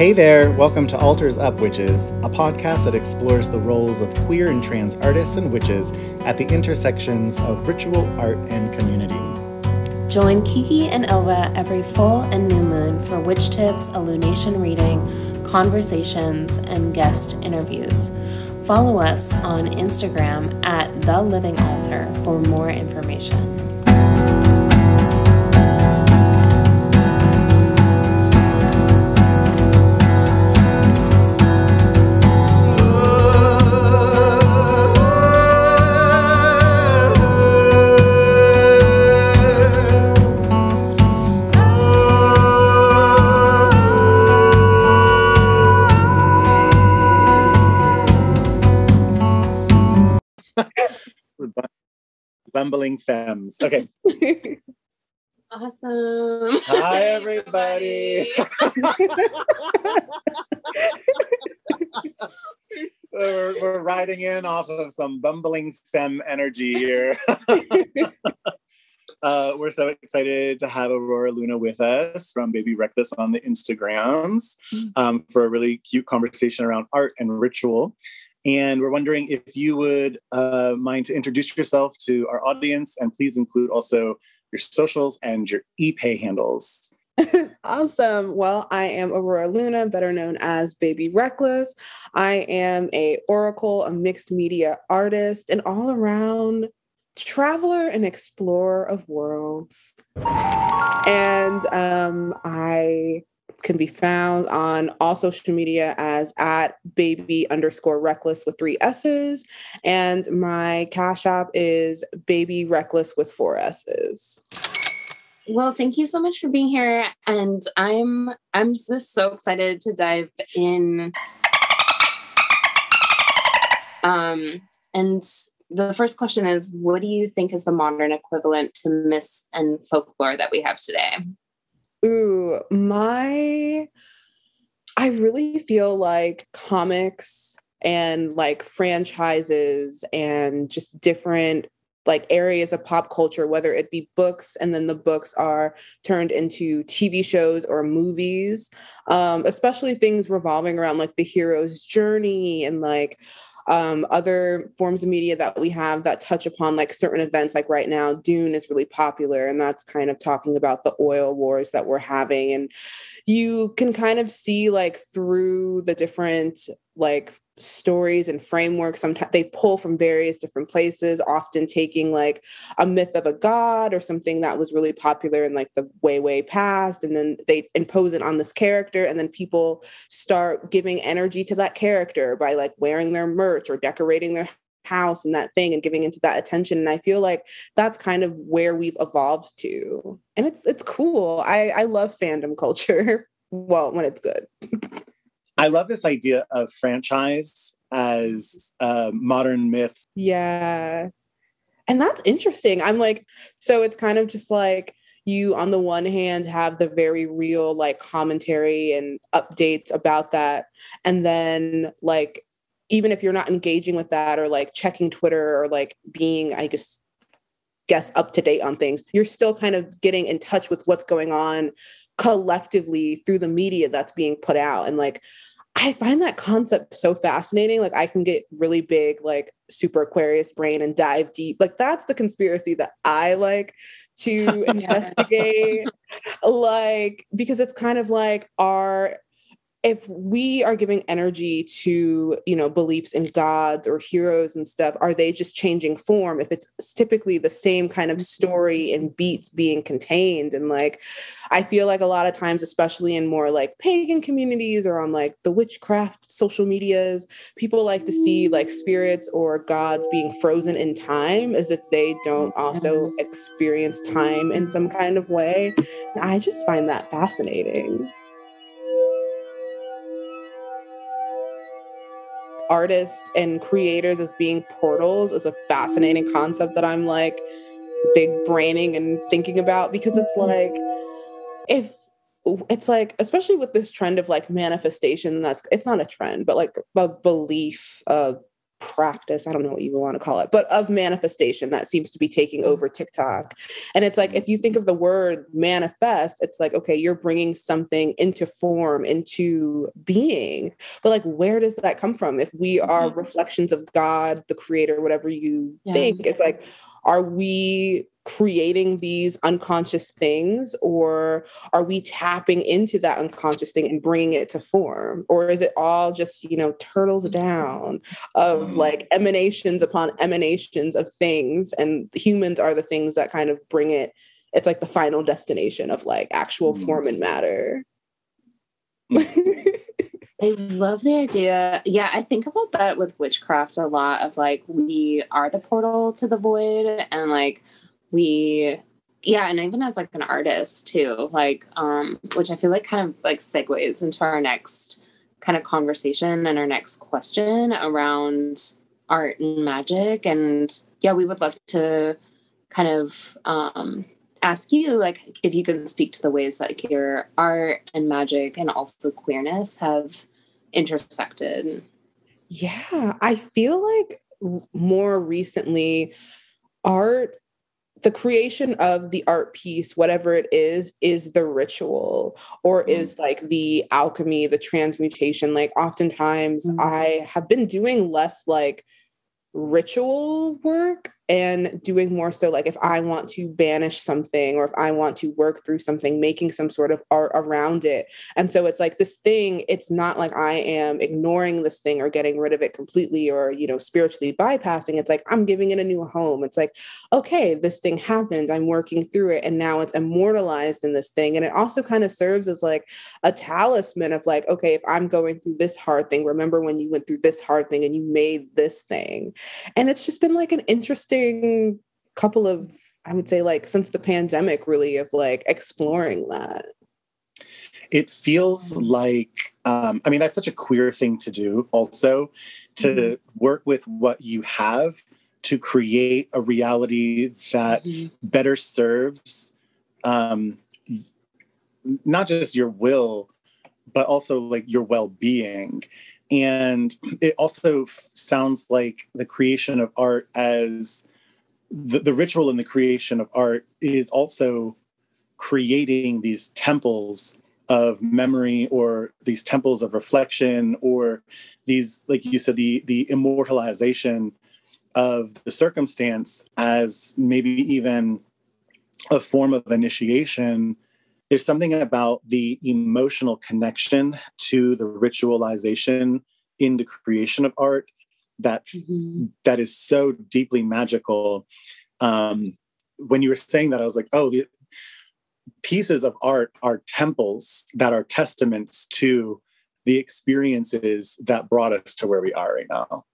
Hey there, welcome to Altars Up Witches, a podcast that explores the roles of queer and trans artists and witches at the intersections of ritual, art, and community. Join Kiki and Elva every full and new moon for witch tips, illumination reading, conversations, and guest interviews. Follow us on Instagram at The Living Altar for more information. Bumbling femmes. Okay. awesome. Hi, everybody. we're, we're riding in off of some bumbling femme energy here. Uh, we're so excited to have Aurora Luna with us from Baby Reckless on the Instagrams um, for a really cute conversation around art and ritual. And we're wondering if you would uh, mind to introduce yourself to our audience and please include also your socials and your ePay handles. awesome. Well, I am Aurora Luna, better known as Baby Reckless. I am a oracle, a mixed media artist, and all around traveler and explorer of worlds. And um, I can be found on all social media as at baby underscore reckless with three S's. And my cash app is baby reckless with four S's. Well, thank you so much for being here. And I'm I'm just so excited to dive in. Um, and the first question is what do you think is the modern equivalent to myths and folklore that we have today? Ooh, my I really feel like comics and like franchises and just different like areas of pop culture whether it be books and then the books are turned into tv shows or movies um, especially things revolving around like the hero's journey and like um, other forms of media that we have that touch upon like certain events like right now dune is really popular and that's kind of talking about the oil wars that we're having and you can kind of see like through the different like stories and frameworks sometimes they pull from various different places often taking like a myth of a god or something that was really popular in like the way way past and then they impose it on this character and then people start giving energy to that character by like wearing their merch or decorating their house and that thing and giving into that attention and i feel like that's kind of where we've evolved to and it's it's cool. I i love fandom culture well when it's good I love this idea of franchise as uh, modern myths. Yeah. And that's interesting. I'm like, so it's kind of just like you, on the one hand, have the very real like commentary and updates about that. And then, like, even if you're not engaging with that or like checking Twitter or like being, I guess, guess up to date on things, you're still kind of getting in touch with what's going on collectively through the media that's being put out. And like, I find that concept so fascinating. Like I can get really big, like super Aquarius brain and dive deep. Like that's the conspiracy that I like to investigate. like because it's kind of like our if we are giving energy to you know beliefs in gods or heroes and stuff are they just changing form? If it's typically the same kind of story and beats being contained and like i feel like a lot of times especially in more like pagan communities or on like the witchcraft social medias people like to see like spirits or gods being frozen in time as if they don't also mm-hmm. experience time in some kind of way. And i just find that fascinating artists and creators as being portals is a fascinating concept that I'm like big braining and thinking about because it's like if it's like especially with this trend of like manifestation that's it's not a trend but like a belief of practice i don't know what you want to call it but of manifestation that seems to be taking over tiktok and it's like if you think of the word manifest it's like okay you're bringing something into form into being but like where does that come from if we are mm-hmm. reflections of god the creator whatever you yeah. think it's like are we creating these unconscious things or are we tapping into that unconscious thing and bringing it to form or is it all just you know turtles down of mm-hmm. like emanations upon emanations of things and humans are the things that kind of bring it it's like the final destination of like actual mm-hmm. form and matter I love the idea. Yeah, I think about that with witchcraft a lot of like we are the portal to the void and like we yeah, and even as like an artist too, like um which I feel like kind of like segues into our next kind of conversation and our next question around art and magic and yeah, we would love to kind of um ask you like if you can speak to the ways like your art and magic and also queerness have intersected? Yeah, I feel like more recently, art, the creation of the art piece, whatever it is, is the ritual or mm. is like the alchemy, the transmutation. Like, oftentimes, mm. I have been doing less like ritual work and doing more so like if I want to banish something or if I want to work through something, making some sort of art around it. And so it's like this thing, it's not like I am ignoring this thing or getting rid of it completely or, you know, spiritually bypassing. It's like I'm giving it a new home. It's like, okay, this thing happened. I'm working through it and now it's immortalized in this thing. And it also kind of serves as like a talisman of like, okay, if I'm going through this hard thing, remember when you went through this hard thing and you made this thing. And it's just been like an interesting interesting couple of I would say like since the pandemic really of like exploring that. It feels like um, I mean that's such a queer thing to do also to mm-hmm. work with what you have to create a reality that mm-hmm. better serves um, not just your will but also like your well-being and it also sounds like the creation of art as the, the ritual in the creation of art is also creating these temples of memory or these temples of reflection or these like you said the the immortalization of the circumstance as maybe even a form of initiation. There's something about the emotional connection to the ritualization in the creation of art that, mm-hmm. that is so deeply magical. Um, when you were saying that, I was like, oh, the pieces of art are temples that are testaments to the experiences that brought us to where we are right now.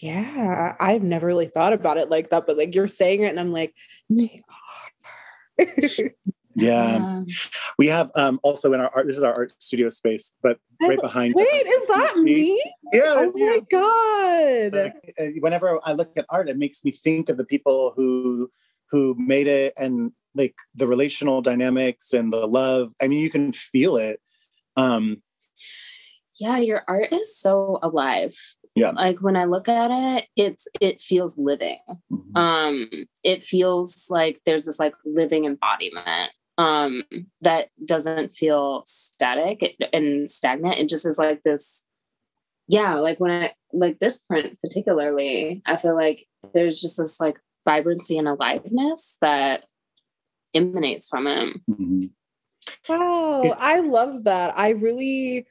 Yeah, I've never really thought about it like that, but like you're saying it, and I'm like, they are. Yeah. yeah. We have um, also in our art, this is our art studio space, but right behind Wait, us, is that me? Yeah. Oh my you. God. Uh, whenever I look at art, it makes me think of the people who who made it and like the relational dynamics and the love. I mean, you can feel it. Um, yeah, your art is so alive. Yeah. Like when I look at it, it's it feels living. Mm-hmm. Um, it feels like there's this like living embodiment um, that doesn't feel static and stagnant. It just is like this, yeah, like when I like this print particularly, I feel like there's just this like vibrancy and aliveness that emanates from him. Mm-hmm. Wow, I love that. I really,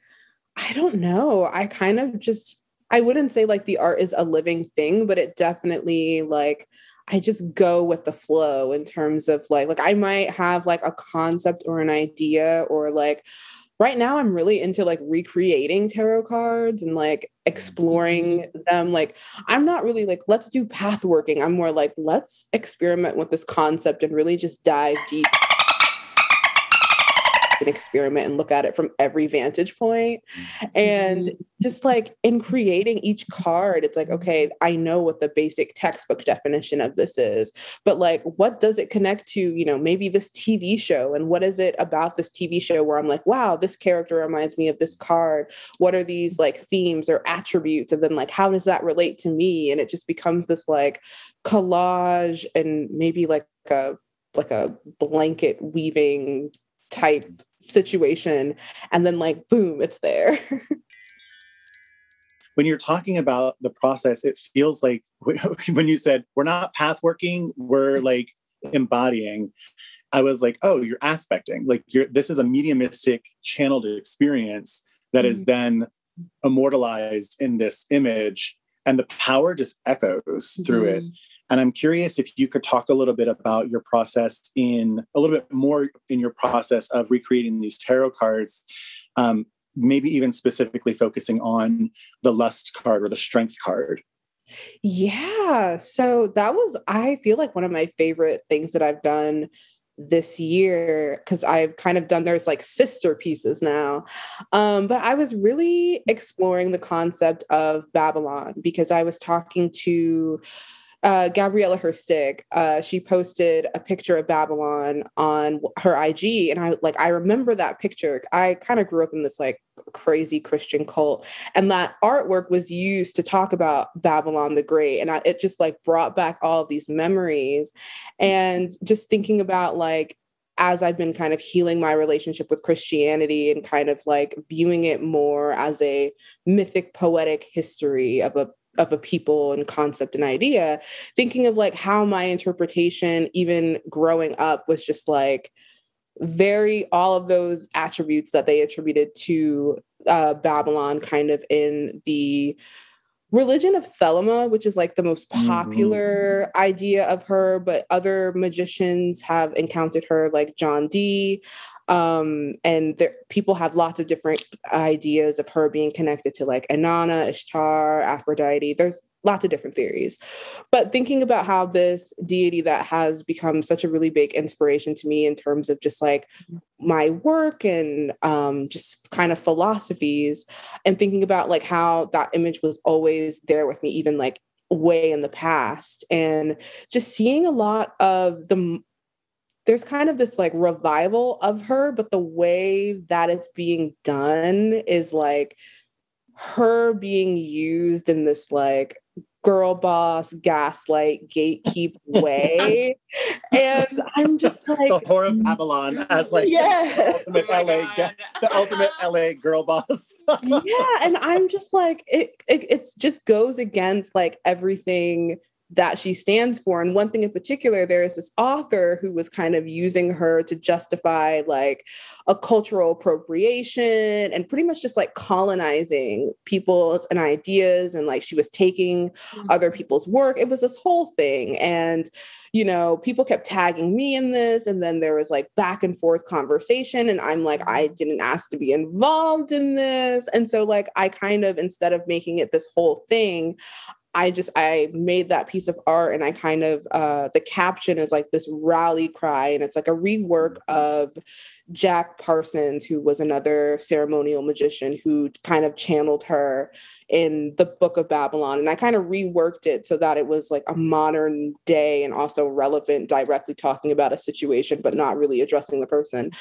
I don't know. I kind of just, I wouldn't say like the art is a living thing, but it definitely like I just go with the flow in terms of like like I might have like a concept or an idea or like right now I'm really into like recreating tarot cards and like exploring mm-hmm. them like I'm not really like let's do path working I'm more like let's experiment with this concept and really just dive deep experiment and look at it from every vantage point. And mm-hmm. just like in creating each card, it's like, okay, I know what the basic textbook definition of this is, but like, what does it connect to, you know, maybe this TV show? And what is it about this TV show where I'm like, wow, this character reminds me of this card? What are these like themes or attributes? And then like, how does that relate to me? And it just becomes this like collage and maybe like a like a blanket weaving type situation and then like boom it's there when you're talking about the process it feels like when you said we're not path working we're like embodying i was like oh you're aspecting like you're this is a mediumistic channeled experience that mm-hmm. is then immortalized in this image and the power just echoes mm-hmm. through it mm-hmm. And I'm curious if you could talk a little bit about your process in a little bit more in your process of recreating these tarot cards, um, maybe even specifically focusing on the lust card or the strength card. Yeah. So that was, I feel like one of my favorite things that I've done this year because I've kind of done those like sister pieces now. Um, but I was really exploring the concept of Babylon because I was talking to uh, Gabriela Herstik, uh, she posted a picture of Babylon on her IG, and I like I remember that picture. I kind of grew up in this like crazy Christian cult, and that artwork was used to talk about Babylon the Great, and I, it just like brought back all these memories, and just thinking about like as I've been kind of healing my relationship with Christianity and kind of like viewing it more as a mythic poetic history of a of a people and concept and idea thinking of like how my interpretation even growing up was just like very all of those attributes that they attributed to uh, babylon kind of in the religion of thelema which is like the most mm-hmm. popular mm-hmm. idea of her but other magicians have encountered her like john dee um, and there, people have lots of different ideas of her being connected to like Inanna, Ishtar, Aphrodite. There's lots of different theories. But thinking about how this deity that has become such a really big inspiration to me in terms of just like my work and um, just kind of philosophies, and thinking about like how that image was always there with me, even like way in the past, and just seeing a lot of the there's kind of this like revival of her, but the way that it's being done is like her being used in this like girl boss gaslight gatekeep way. And i'm just like the horror of mm, babylon as like yeah the ultimate oh la God. the ultimate la girl boss. Yeah and i'm just like it, it it's just goes against like everything that she stands for. And one thing in particular, there is this author who was kind of using her to justify like a cultural appropriation and pretty much just like colonizing people's and ideas. And like she was taking mm-hmm. other people's work. It was this whole thing. And, you know, people kept tagging me in this. And then there was like back and forth conversation. And I'm like, I mm-hmm. didn't ask to be involved in this. And so, like, I kind of, instead of making it this whole thing, I just I made that piece of art and I kind of uh the caption is like this rally cry and it's like a rework of Jack Parsons who was another ceremonial magician who kind of channeled her in the book of Babalon. And I kind of reworked it so that it was like a modern day and also relevant directly talking about a situation but not really addressing the person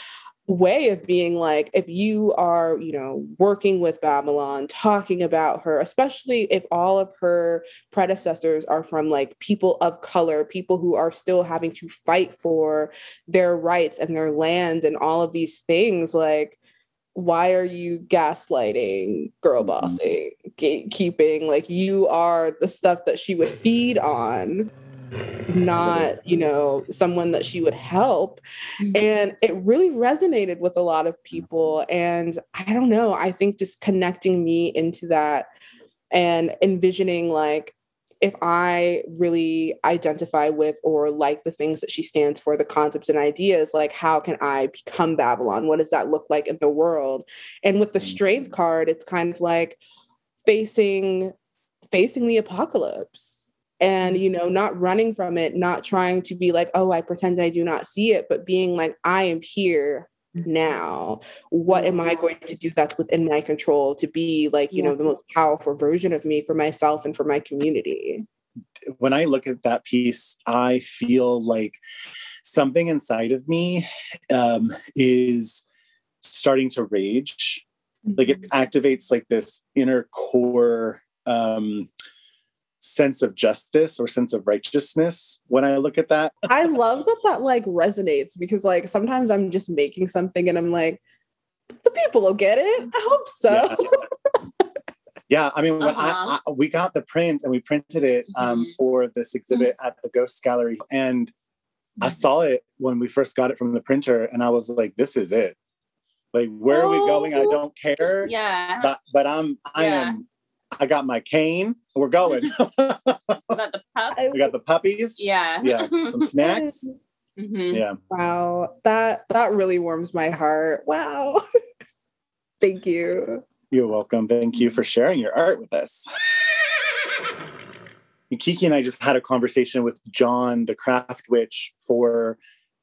way of being like if you are you know working with babylon talking about her especially if all of her predecessors are from like people of color people who are still having to fight for their rights and their land and all of these things like why are you gaslighting girl mm-hmm. bossing gatekeeping like you are the stuff that she would feed on not you know someone that she would help. Mm-hmm. and it really resonated with a lot of people. And i don't know i think just connecting me into that and envisioning like if i really identify with or like the things that she stands for the concepts and ideas like how can i become babylon? What does that look like in the world? And with the strength mm-hmm. card it's kind of like facing facing the apocalypse and you know not running from it not trying to be like oh i pretend i do not see it but being like i am here now what am i going to do that's within my control to be like you yeah. know the most powerful version of me for myself and for my community when i look at that piece i feel like something inside of me um, is starting to rage mm-hmm. like it mm-hmm. activates like this inner core um, sense of justice or sense of righteousness when I look at that. I love that that like resonates because like sometimes I'm just making something and I'm like, the people will get it. I hope so. Yeah, yeah I mean, when uh-huh. I, I, we got the print and we printed it um, mm-hmm. for this exhibit mm-hmm. at the Ghost Gallery, and I mm-hmm. saw it when we first got it from the printer, and I was like, "This is it." Like, where oh. are we going? I oh. don't care. Yeah. But but I'm I yeah. am I got my cane. We're going. we got the pup. We got the puppies. Yeah. Yeah. Some snacks. Mm-hmm. Yeah. Wow. That that really warms my heart. Wow. Thank you. You're welcome. Thank you for sharing your art with us. Kiki and I just had a conversation with John, the craft witch, for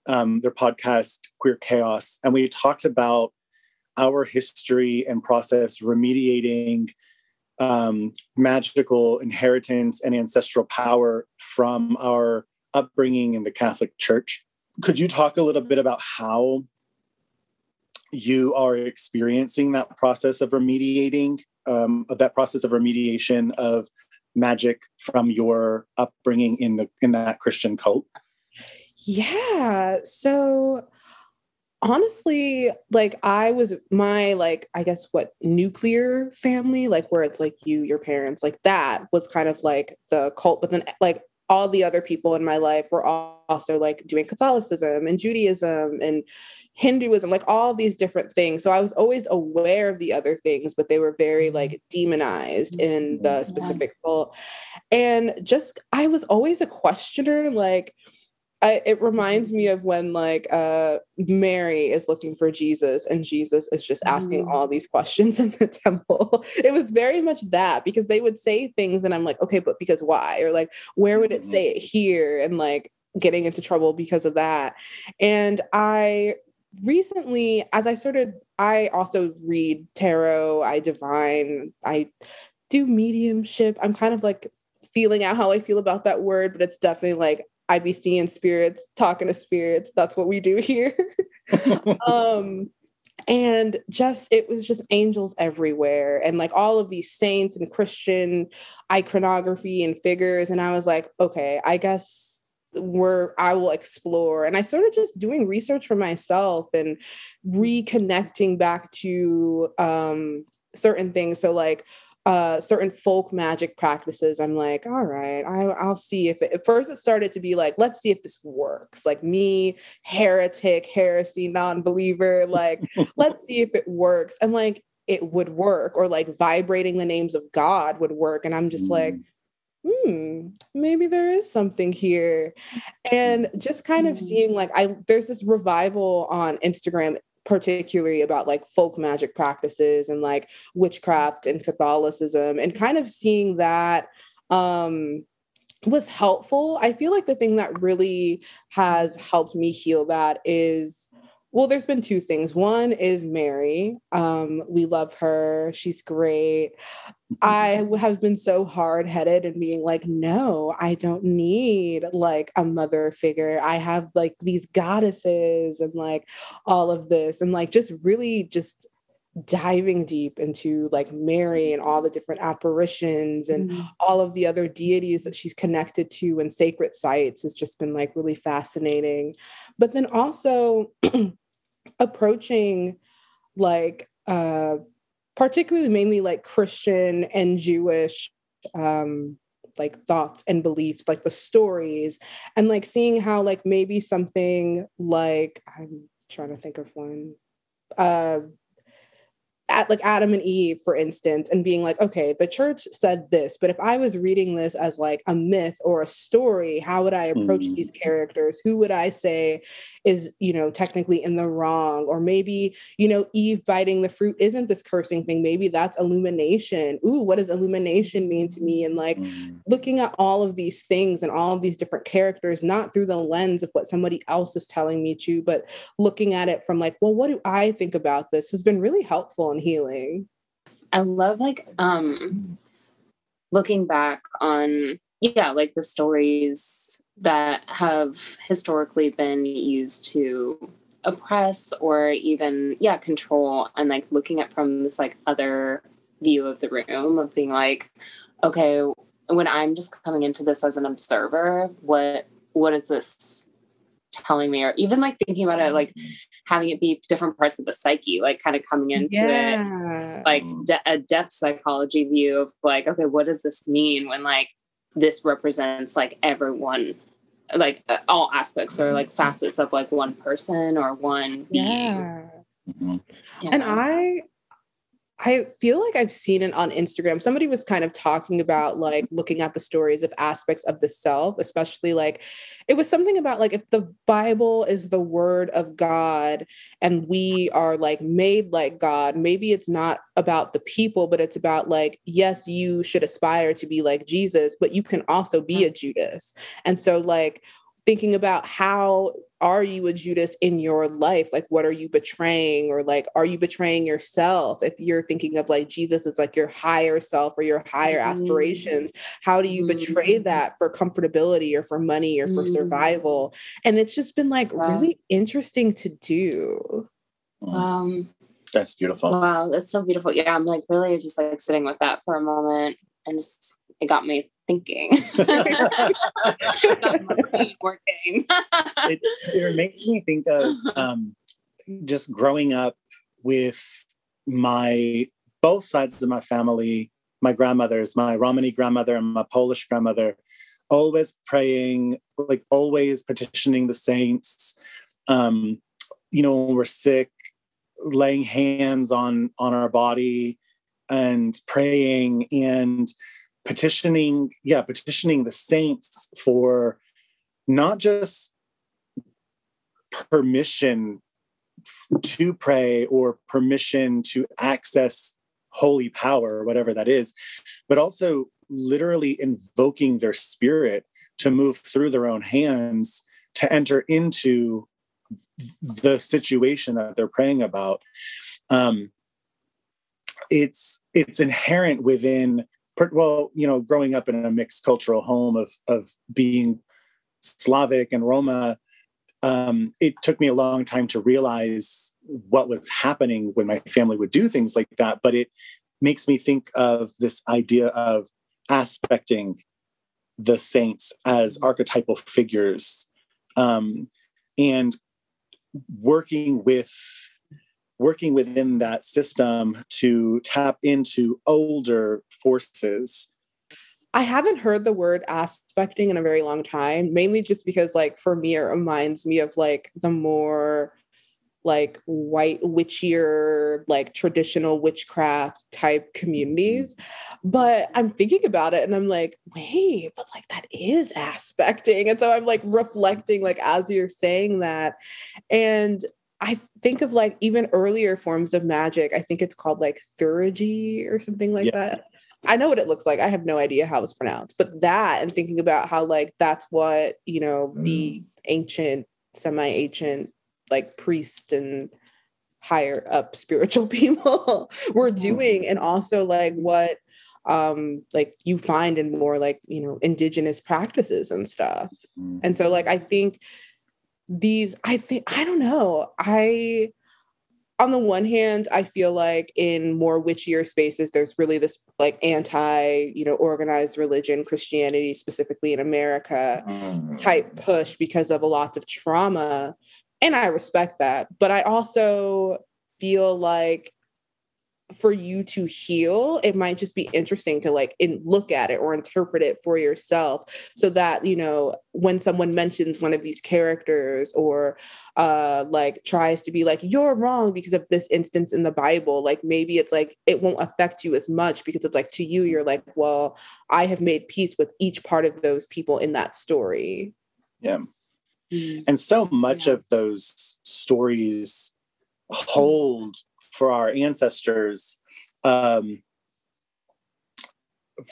um, their podcast Queer Chaos, and we talked about our history and process remediating um, magical inheritance and ancestral power from our upbringing in the Catholic Church. Could you talk a little bit about how you are experiencing that process of remediating, um, of that process of remediation of magic from your upbringing in the in that Christian cult? Yeah. So honestly like i was my like i guess what nuclear family like where it's like you your parents like that was kind of like the cult but then like all the other people in my life were also like doing catholicism and judaism and hinduism like all these different things. So i was always aware of the other things but they were very mm-hmm. like demonized mm-hmm. in the specific cult. And just i was always a questioner like I, it reminds me of when like uh Mary is looking for Jesus and Jesus is just asking mm. all these questions in the temple. It was very much that because they would say things and I'm like, okay, but because why? Or like, where would it mm. say it here? And like getting into trouble because of that. And I recently, as I started, I also read tarot, I divine, I do mediumship. I'm kind of like feeling out how I feel about that word, but it's definitely like I be seeing spirits, talking to spirits. That's what we do here. um, and just it was just angels everywhere and like all of these saints and christian iconography and figures and i was like okay i guess we're i will explore and i started just doing research for myself and reconnecting back to um certain things so like uh, certain folk magic practices, I'm like, all right, I, will see if it, at first it started to be like, let's see if this works. Like me, heretic, heresy, non believer, like, let's see if it works. And like, it would work, or like vibrating the names of God would work. And I'm just mm. like, hmm, maybe there is something here. And just kind of seeing like, I, there's this revival on Instagram particularly about like folk magic practices and like witchcraft and Catholicism and kind of seeing that um was helpful. I feel like the thing that really has helped me heal that is well, there's been two things. One is Mary. Um, we love her. She's great. I have been so hard headed and being like, no, I don't need like a mother figure. I have like these goddesses and like all of this, and like just really just diving deep into like Mary and all the different apparitions and mm-hmm. all of the other deities that she's connected to and sacred sites has just been like really fascinating. But then also, approaching like uh particularly mainly like christian and jewish um like thoughts and beliefs like the stories and like seeing how like maybe something like i'm trying to think of one uh at like Adam and Eve, for instance, and being like, okay, the church said this, but if I was reading this as like a myth or a story, how would I approach mm. these characters? Who would I say is, you know, technically in the wrong? Or maybe, you know, Eve biting the fruit isn't this cursing thing. Maybe that's illumination. Ooh, what does illumination mean to me? And like mm. looking at all of these things and all of these different characters, not through the lens of what somebody else is telling me to, but looking at it from like, well, what do I think about this has been really helpful and healing. I love like um looking back on yeah, like the stories that have historically been used to oppress or even yeah, control and like looking at from this like other view of the room of being like okay, when I'm just coming into this as an observer, what what is this telling me or even like thinking about it like having it be different parts of the psyche, like kind of coming into yeah. it, like de- a depth psychology view of like, okay, what does this mean when like this represents like everyone, like uh, all aspects or like facets of like one person or one being. Yeah. Mm-hmm. yeah. And I, I feel like I've seen it on Instagram. Somebody was kind of talking about like mm-hmm. looking at the stories of aspects of the self, especially like it was something about like if the Bible is the word of God and we are like made like God, maybe it's not about the people, but it's about like, yes, you should aspire to be like Jesus, but you can also be mm-hmm. a Judas. And so, like, thinking about how are you a Judas in your life? Like, what are you betraying? Or like, are you betraying yourself? If you're thinking of like Jesus as like your higher self or your higher mm-hmm. aspirations, how do you mm-hmm. betray that for comfortability or for money or for mm-hmm. survival? And it's just been like wow. really interesting to do. Um, that's beautiful. Wow, that's so beautiful. Yeah, I'm like really just like sitting with that for a moment and just it got me thinking. working. it, it, makes me think of um, just growing up with my both sides of my family, my grandmothers, my Romani grandmother and my Polish grandmother, always praying, like always petitioning the saints. Um, you know, when we're sick, laying hands on on our body and praying and petitioning, yeah, petitioning the saints for not just permission to pray or permission to access holy power, whatever that is, but also literally invoking their spirit to move through their own hands to enter into the situation that they're praying about. Um, it's it's inherent within well, you know, growing up in a mixed cultural home of of being Slavic and Roma, um, it took me a long time to realize what was happening when my family would do things like that. But it makes me think of this idea of aspecting the saints as archetypal figures um, and working with working within that system to tap into older forces I haven't heard the word aspecting in a very long time, mainly just because, like, for me, it reminds me of like the more like white witchier, like traditional witchcraft type communities. But I'm thinking about it and I'm like, wait, but like that is aspecting. And so I'm like reflecting, like, as you're saying that. And I think of like even earlier forms of magic. I think it's called like theurgy or something like yeah. that. I know what it looks like. I have no idea how it's pronounced, but that and thinking about how like that's what, you know, mm. the ancient, semi-ancient like priest and higher up spiritual people were mm. doing and also like what um like you find in more like, you know, indigenous practices and stuff. Mm. And so like I think these I think I don't know. I on the one hand, I feel like in more witchier spaces, there's really this like anti, you know, organized religion, Christianity, specifically in America, mm. type push because of a lot of trauma. And I respect that. But I also feel like for you to heal it might just be interesting to like in, look at it or interpret it for yourself so that you know when someone mentions one of these characters or uh like tries to be like you're wrong because of this instance in the bible like maybe it's like it won't affect you as much because it's like to you you're like well i have made peace with each part of those people in that story yeah mm-hmm. and so much yeah. of those stories hold for our ancestors, um,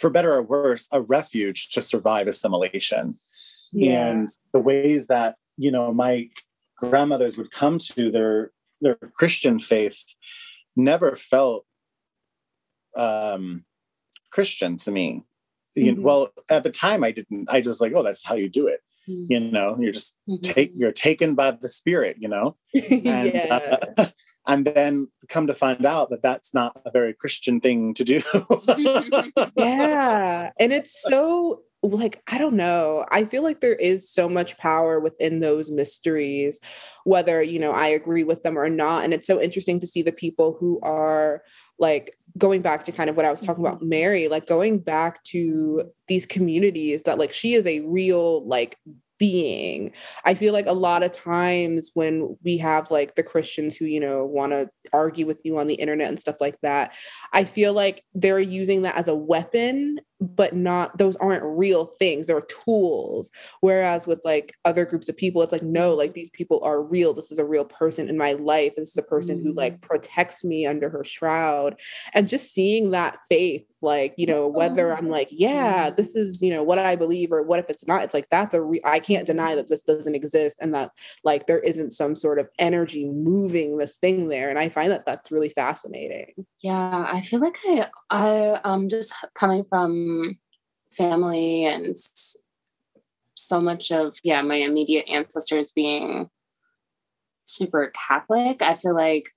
for better or worse, a refuge to survive assimilation. Yeah. And the ways that, you know, my grandmothers would come to their their Christian faith never felt um, Christian to me. Mm-hmm. well, at the time I didn't. I just like, oh, that's how you do it. Mm-hmm. You know, you're just mm-hmm. take you're taken by the spirit. You know, and, yeah. uh, and then come to find out that that's not a very Christian thing to do. yeah, and it's so like i don't know i feel like there is so much power within those mysteries whether you know i agree with them or not and it's so interesting to see the people who are like going back to kind of what I was talking about, mm-hmm. Mary, like going back to these communities that like she is a real like being. I feel like a lot of times when we have like the Christians who, you know, want to argue with you on the internet and stuff like that, I feel like they're using that as a weapon but not those aren't real things they're tools. Whereas with like other groups of people it's like no like these people are real. This is a real person in my life this is a person who like mm-hmm. protects me under her shroud. And just seeing that faith like you know whether i'm like yeah mm-hmm. this is you know what i believe or what if it's not it's like that's a re- i can't deny that this doesn't exist and that like there isn't some sort of energy moving this thing there. And i find that that's really fascinating. Yeah i feel like i i um just coming from family and so much of yeah my immediate ancestors being super catholic i feel like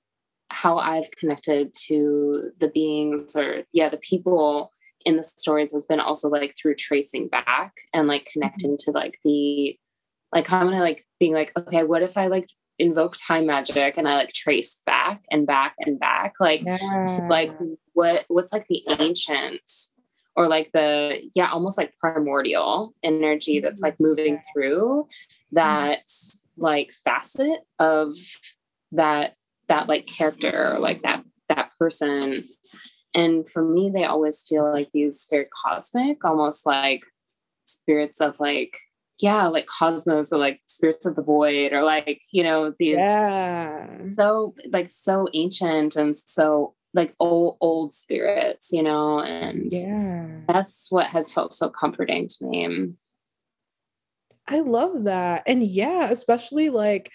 how i've connected to the beings or yeah the people in the stories has been also like through tracing back and like connecting mm-hmm. to like the like kind of like being like okay what if i like invoke time magic and i like trace back and back and back like yeah. to like what what's like the ancient or like the yeah almost like primordial energy that's like mm-hmm. moving through that like facet of that that like character or like that that person. And for me they always feel like these very cosmic almost like spirits of like yeah like cosmos or like spirits of the void or like you know these yeah. so like so ancient and so like old old spirits you know and yeah. that's what has felt so comforting to me. I love that. And yeah especially like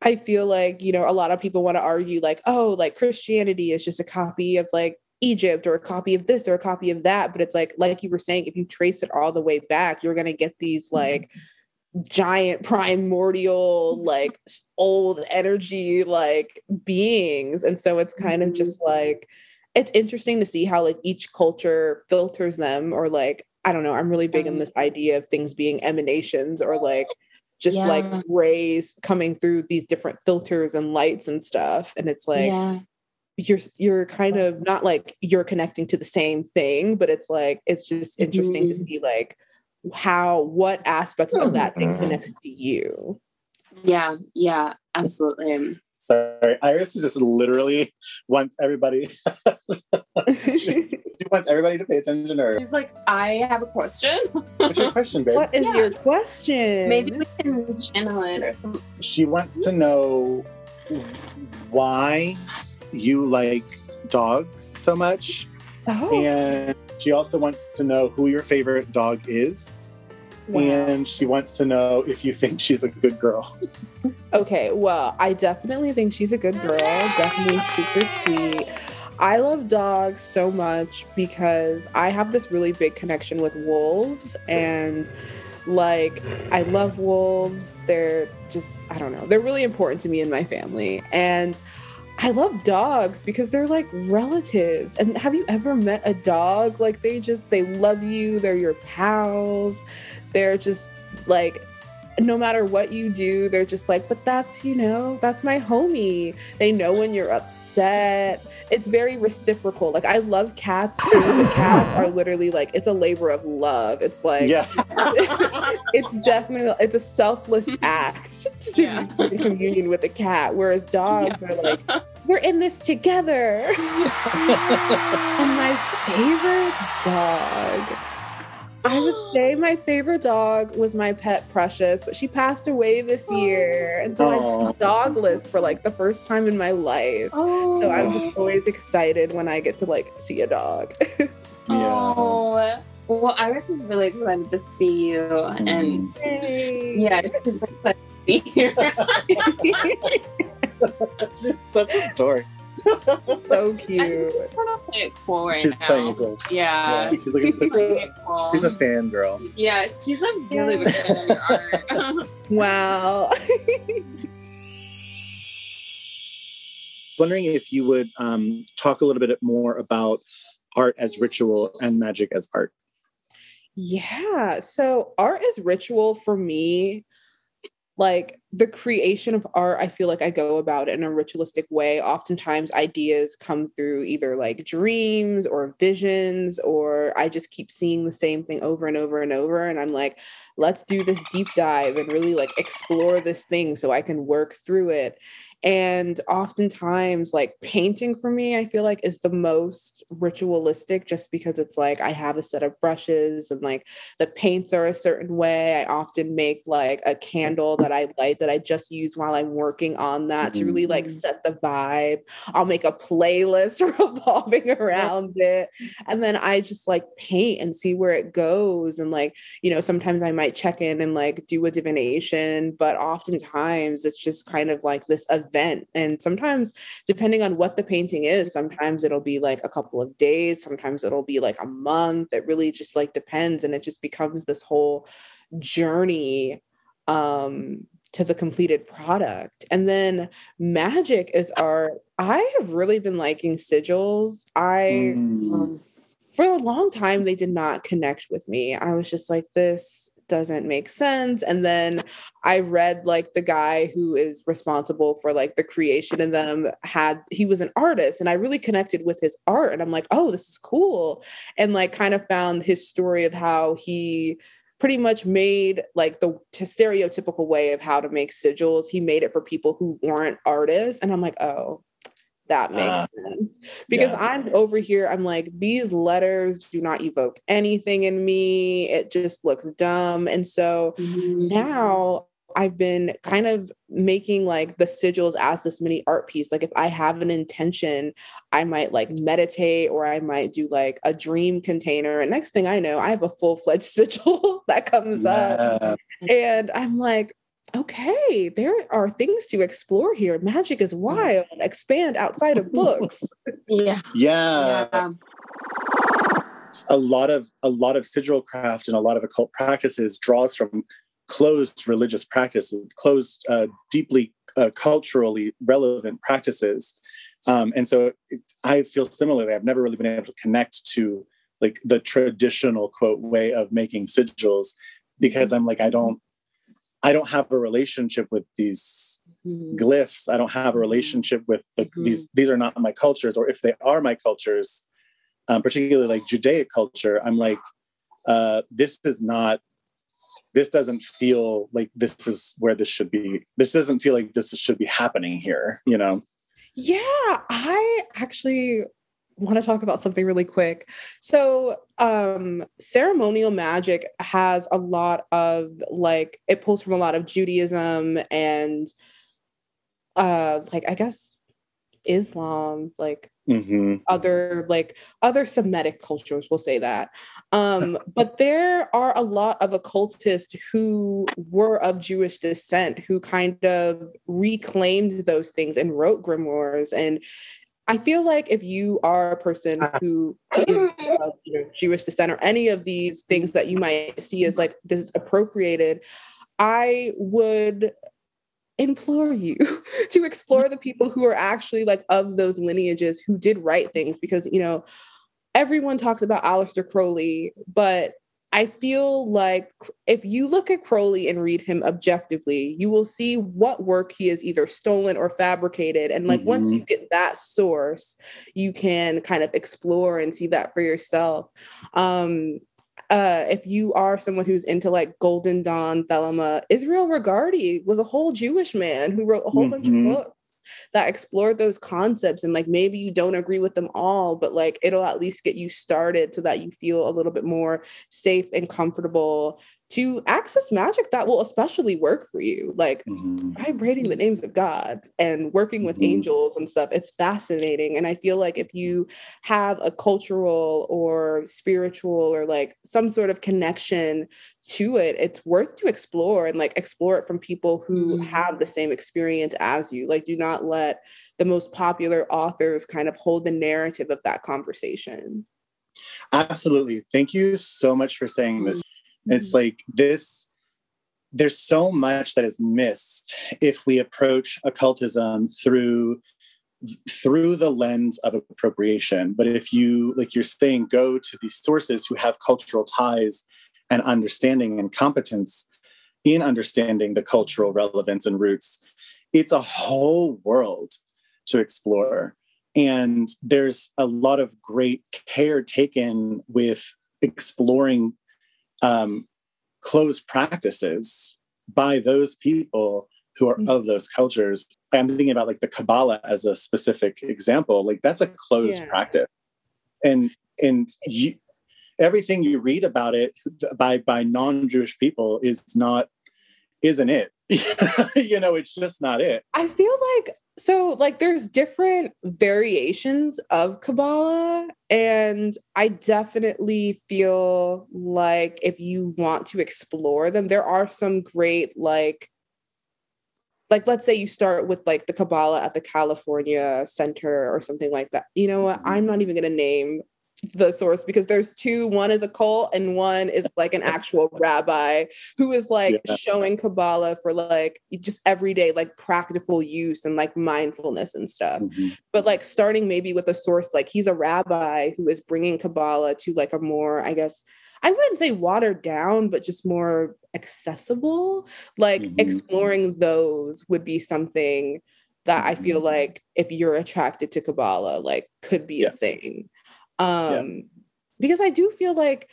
i feel like you know a lot of people want to argue like oh like christianity is just a copy of like Egypt or a copy of this or a copy of that. But it's like, like you were saying, if you trace it all the way back, you're going to get these like mm-hmm giant primordial like old energy like beings and so it's kind of just mm-hmm. like it's interesting to see how like each culture filters them or like i don't know i'm really big in this idea of things being emanations or like just yeah. like rays coming through these different filters and lights and stuff and it's like yeah. you're you're kind of not like you're connecting to the same thing but it's like it's just interesting mm-hmm. to see like how what aspect of that thing mm-hmm. connects to you. Yeah yeah absolutely. Sorry iris just literally wants everybody she, she, wants everybody to pay attention to her. She's like i have a question. What's your question babe? What is yeah. your question? Maybe we can channel it or something she wants to know why you like dogs so much. Oh. and she also wants to know who your favorite dog is. Wow. And she wants to know if you think she's a good girl. okay, well, I definitely think she's a good girl. Definitely super sweet. I love dogs so much because I have this really big connection with wolves and like I love wolves. They're just I don't know. They're really important to me and my family. And I love dogs because they're like relatives. And have you ever met a dog? Like they just they love you, they're your pals. They're just like no matter what you do, they're just like, but that's, you know, that's my homie. They know when you're upset. It's very reciprocal. Like, I love cats too. The cats are literally like, it's a labor of love. It's like, Yeah. it's definitely, it's a selfless act to Yeah. be in communion with a cat. Whereas dogs are like, we're in this together. and my favorite dog. I would say my favorite dog was my pet Precious, but she passed away this oh. year. And so Aw. I'm dogless for like the first time in my life. Oh, So I'm oh. just always excited when I get to like see a dog. Yeah. Oh, well, Iris is really excited to see you, mm-hmm. and yeah, she's excited to be here. She's such a dork. so I think cute. She's playing it cool right She's now. playing cool. Yeah. Yeah, she's like a, She's playing it cool. she's a fan girl. yeah, she's a really big fan of your art. Wow. Wondering if you would um, talk a little bit more about art as ritual and magic as art. Yeah. So art is ritual for me. Like the creation of art, I feel like I go about it in a ritualistic way. Oftentimes, ideas come through either like dreams or visions, or I just keep seeing the same thing over and over and over. And I'm like, let's do this deep dive and really like explore this thing so I can work through it. And oftentimes, like painting for me, I feel like is the most ritualistic just because it's like I have a set of brushes and like the paints are a certain way. I often make like a candle that I light that I just use while I'm working on that to really like Mhm. set the vibe. I'll make a playlist revolving around it. And then I just like paint and see where it goes. And like, you know, sometimes I might check in and like do a divination, but oftentimes it's just kind of like this event. And sometimes, depending on what the painting is, sometimes it'll be like a couple of days, sometimes it'll be like a month. It really just like depends. And it just becomes this whole journey um to the completed product. And then magic is art. I have really been liking sigils. I Mm. for a long time they did not connect with me. I was just like this doesn't make sense. And then I read like the guy who is responsible for like the creation of them had he was an artist and I really connected with his art and I'm like oh this is cool. And like kind of found his story of how he pretty much made like the stereotypical way of how to make sigils. He made it for people who weren't artists and I'm like oh that makes Ah, sense because yeah. I'm over here. I'm like, these letters do not evoke anything in me. It just looks dumb. And so Mm-hmm. now I've been kind of making like the sigils as this mini art piece. Like if I have an intention, I might like meditate or I might do like a dream container. And next thing I know, I have a full fledged sigil that comes up. And I'm like, okay, there are things to explore here. Magic is wild. Expand outside of books. Yeah. Yeah. Yeah. a lot of a lot of sigil craft and a lot of occult practices draws from closed religious practices, closed, uh, deeply uh, culturally relevant practices. Um, and so it, I feel similarly. I've never really been able to connect to like the traditional quote way of making sigils because I'm like I don't I don't have a relationship with these Mhm. glyphs. I don't have a relationship with the, Mhm. these. These are not my cultures, or if they are my cultures, um, particularly like Judaic culture, I'm like, uh, this is not. This doesn't feel like this is where this should be. This doesn't feel like this should be happening here. You know. Yeah, I actually want to talk about something really quick. So, um ceremonial magic has a lot of like it pulls from a lot of Judaism and uh like I guess Islam, like hmm other like other Semitic cultures, we'll say that. Um, but there are a lot of occultists who were of Jewish descent who kind of reclaimed those things and wrote grimoires. And I feel like if you are a person uh, who is of you know, Jewish descent or any of these things that you might see as like this is appropriated, I would implore you to explore the people who are actually like of those lineages who did write things because you know everyone talks about Aleister Crowley but I feel like if you look at Crowley and read him objectively, you will see what work he has either stolen or fabricated. And like mm-hmm. once you get that source, you can kind of explore and see that for yourself. Um, uh, if you are someone who's into like Golden Dawn, Thelema, Israel Regardie was a whole Jewish man who wrote a whole mm-hmm. bunch of mm-hmm. books that explore those concepts and like maybe you don't agree with them all but like it'll at least get you started so that you feel a little bit more safe and comfortable to access magic that will especially work for you like mm-hmm. vibrating the names of god and working with mm-hmm. angels and stuff it's fascinating and i feel like if you have a cultural or spiritual or like some sort of connection to it it's worth to explore and like explore it from people who mm-hmm. have the same experience as you like do not let the most popular authors kind of hold the narrative of that conversation absolutely thank you so much for saying this it's mm-hmm. like this there's so much that is missed if we approach occultism through through the lens of appropriation but if you like you're saying go to these sources who have cultural ties and understanding and competence in understanding the cultural relevance and roots it's a whole world to explore and there's a lot of great care taken with exploring um, closed practices by those people who are mm-hmm. of those cultures. I'm thinking about like the Kabbalah as a specific example. Like that's a closed yeah. practice, and and you, everything you read about it by by non-Jewish people is not isn't it? you know, it's just not it. I feel like so like there's different variations of kabbalah and i definitely feel like if you want to explore them there are some great like like let's say you start with like the kabbalah at the california center or something like that. You know what? Mm-hmm. I'm not even going to name the source because there's two one is a cult and one is like an actual rabbi who is like yeah. showing kabbalah for like just everyday like practical use and like mindfulness and stuff mm-hmm. but like starting maybe with a source like he's a rabbi who is bringing kabbalah to like a more i guess i wouldn't say watered down but just more accessible like mm-hmm. exploring those would be something that i feel mm-hmm. like if you're attracted to kabbalah like could be yeah. a thing um yeah. because i do feel like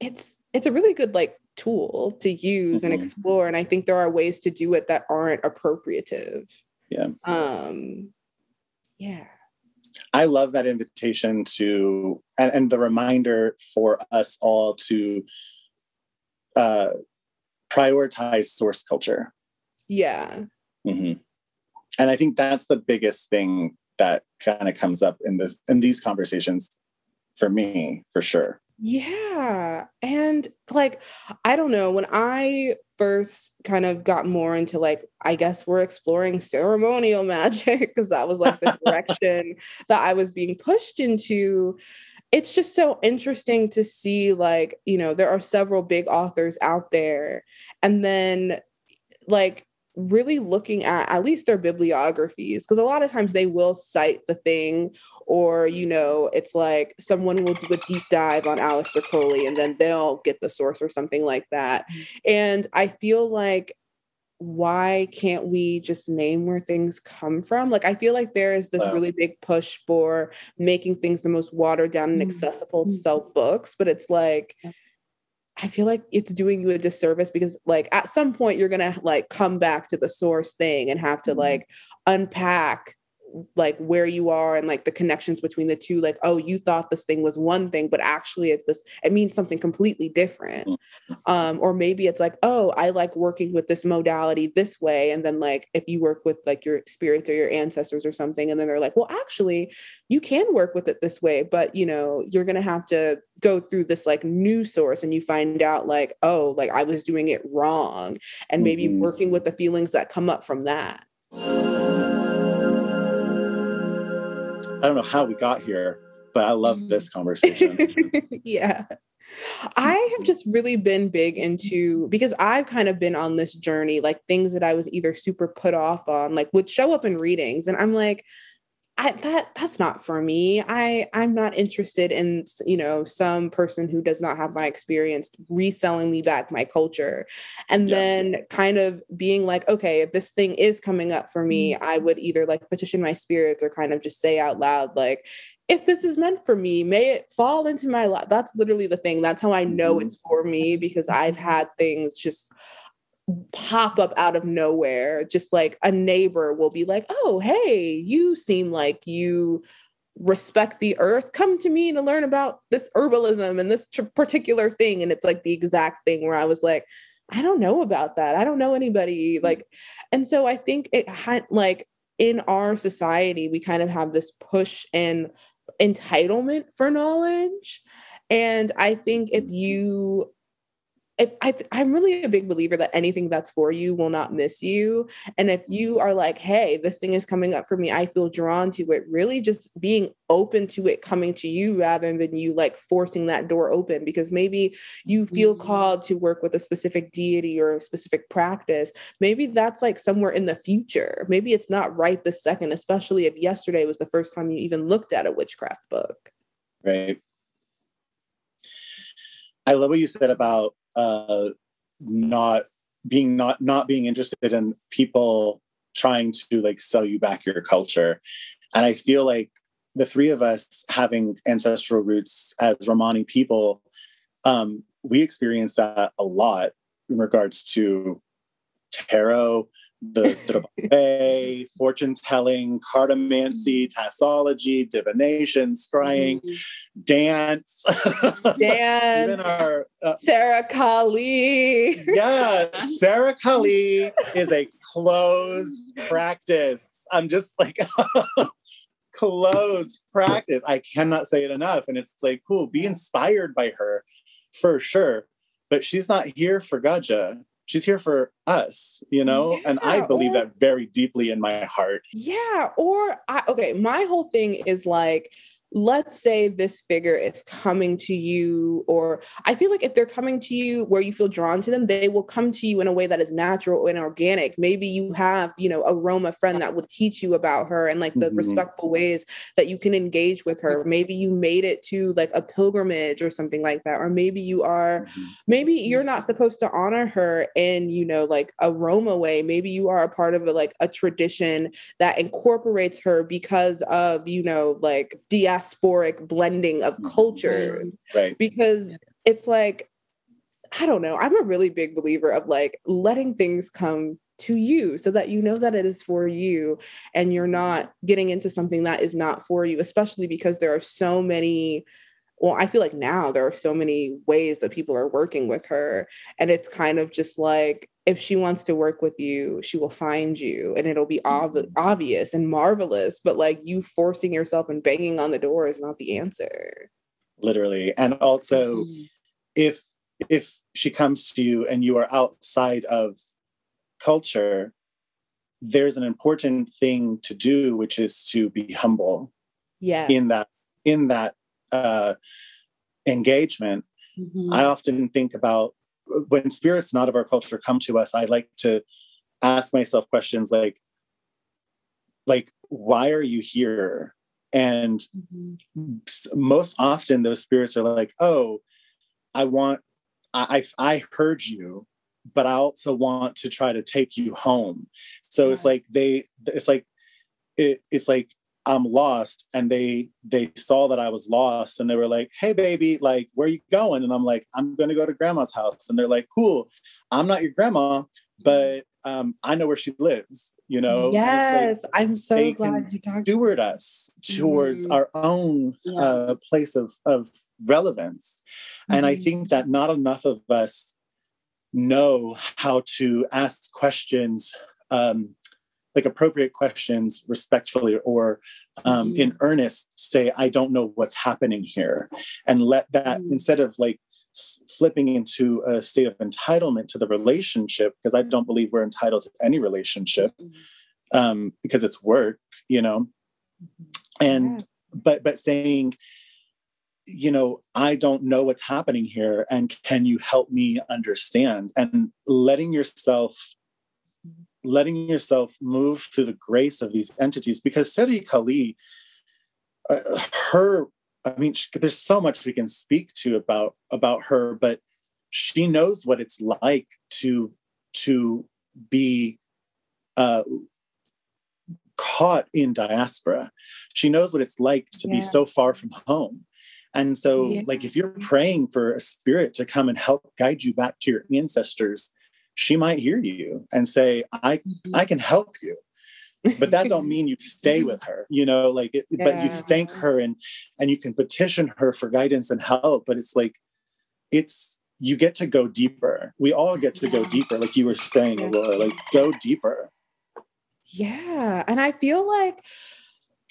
it's it's a really good like tool to use mm-hmm. and explore and i think there are ways to do it that aren't appropriative yeah um yeah i love that invitation to and, and the reminder for us all to uh prioritize source culture yeah mm-hmm. and i think that's the biggest thing that kind of comes up in this in these conversations for me for sure. Yeah and like i don't know when i first kind of got more into like i guess we're exploring ceremonial magic because that was like the direction that i was being pushed into it's just so interesting to see like you know there are several big authors out there and then like really looking at at least their bibliographies because a lot of times they will cite the thing or you know it's like someone will do a deep dive on Aleister Crowley and then they'll get the source or something like that mm. and I feel like why can't we just name where things come from? Like, I feel like there is this wow. really big push for making things the most watered down and mm. accessible to mm. sell books, but it's like, I feel like it's doing you a disservice because like at some point you're gonna like come back to the source thing and have to mm-hmm. like unpack like where you are and like the connections between the two like oh you thought this thing was one thing but actually it's this it means something completely different mm-hmm. um or maybe it's like oh i like working with this modality this way and then like if you work with like your spirits or your ancestors or something and then they're like well actually you can work with it this way but you know you're going to have to go through this like new source and you find out like oh like i was doing it wrong and maybe mm-hmm. working with the feelings that come up from that I don't know how we got here, but I love this mm. conversation. yeah. I have just really been big into because I've kind of been on this journey, like things that I was either super put off on, like would show up in readings. And I'm like, I, that that's not for me. I I'm not interested in you know some person who does not have my experience reselling me back my culture, and yeah. then kind of being like, okay, if this thing is coming up for me, mm-hmm. I would either like petition my spirits or kind of just say out loud like, if this is meant for me, may it fall into my life. That's literally the thing. That's how I know mm-hmm. it's for me because I've had things just pop up out of nowhere. Just like a neighbor will be like, oh, hey, you seem like you respect the earth. Come to me to learn about this herbalism and this particular thing. And it's like the exact thing where I was like, I don't know about that. I don't know anybody. Like, and so I think it had like in our society, we kind of have this push and entitlement for knowledge. And I think if mm-hmm. you if I, I'm really a big believer that anything that's for you will not miss you. And if you are like, hey, this thing is coming up for me, I feel drawn to it, really just being open to it coming to you rather than you like forcing that door open because maybe you feel mm-hmm. called to work with a specific deity or a specific practice. Maybe that's like somewhere in the future. Maybe it's not right this second, especially if yesterday was the first time you even looked at a witchcraft book. Right. I love what you said about uh, not being not not being interested in people trying to like sell you back your culture. And i feel like the three of us having ancestral roots as romani people um, we experience that a lot in regards to tarot the Drabé, fortune telling, cartomancy, mm-hmm. tassology, divination, scrying, mm-hmm. dance, dance, even our uh, Sarah Kali. yeah, Sarah Kali is a closed practice. I'm just like closed practice. I cannot say it enough, and it's like cool. Be inspired by her for sure, but she's not here for Gaja she's here for us you know? Yeah, and i believe or, that very deeply in my heart. Yeah or I, okay my whole thing is like let's say this figure is coming to you or i feel like if they're coming to you where you feel drawn to them they will come to you in a way that is natural and organic maybe you have you know a roma friend that will teach you about her and like the mm-hmm. respectful ways that you can engage with her maybe you made it to like a pilgrimage or something like that or maybe you are mm-hmm. maybe you're not supposed to honor her in you know like a roma way maybe you are a part of a, like a tradition that incorporates her because of you know like diaspora diasporic blending of mm-hmm. cultures. Right. Because it's like, I don't know. I'm a really big believer of like letting things come to you so that you know that it is for you and you're not getting into something that is not for you, especially because there are so many well, I feel like now there are so many ways that people are working with her. And it's kind of just like, if she wants to work with you, she will find you and it'll be ob- mm-hmm. obvious and marvelous. But like you forcing yourself and banging on the door is not the answer. Literally. And also, mm-hmm. if if she comes to you and you are outside of culture, there's an important thing to do, which is to be humble. Yeah. In that in that uh, engagement, mm-hmm. I often think about when spirits not of our culture come to us. I like to ask myself questions like, like, why are you here? And mm-hmm. most often, those spirits are like, oh, I want, I, I heard you, but I also want to try to take you home. So yeah. it's like they, it's like, it, it's like I'm lost and they they saw that I was lost and they were like, "Hey baby, like where are you going?" And I'm like, "I'm going to go to grandma's house." And they're like, "Cool. I'm not your grandma, but um, I know where she lives, you know." Yes, like, I'm so they glad can steward us towards mm. our own yeah. uh, place of of relevance. Mm. And I mm-hmm. think that not enough of us know how to ask questions um, like appropriate questions respectfully or um, mm-hmm. in earnest say i don't know what's happening here and let that mm-hmm. instead of like flipping into a state of entitlement to the relationship because i don't believe we're entitled to any relationship mm-hmm. um, because it's work you know mm-hmm. and yeah. but but saying you know i don't know what's happening here and can you help me understand and letting yourself letting yourself move through the grace of these entities because Seri Kali, uh, her, I mean, she, there's so much we can speak to about about her, but she knows what it's like to to be uh, caught in diaspora. She knows what it's like to yeah. be so far from home. And so, yeah. like, if you're praying for a spirit to come and help guide you back to your ancestors, she might hear you and say, I, mm-hmm. I can help you. but that don't mean you stay with her you know like it, yeah. but you thank her and and you can petition her for guidance and help but it's like it's you get to go deeper we all get to go deeper like you were saying Aurora, like go deeper yeah and i feel like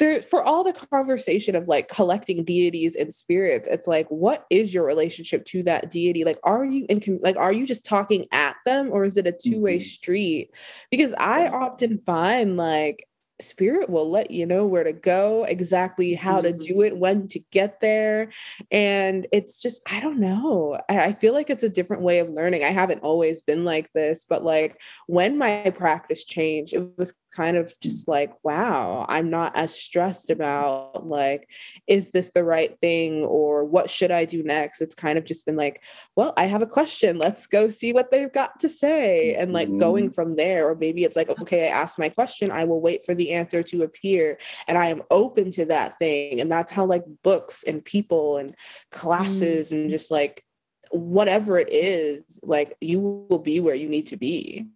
there for all the conversation of like collecting deities and spirits it's like what is your relationship to that deity? Like are you in like are you just talking at them or is it a two-way mm-hmm. street? Because i often find like spirit will let you know where to go exactly how mm-hmm. to do it when to get there and it's just i don't know I, I, feel like it's a different way of learning i haven't always been like this but like when my practice changed it was kind of just like wow i'm not as stressed about like is this the right thing or what should i do next it's kind of just been like well i have a question let's go see what they've got to say and like mm-hmm. going from there or maybe it's like okay i asked my question i will wait for the answer to appear and i am open to that thing and that's how like books and people and classes mm-hmm. and just like whatever it is like you will be where you need to be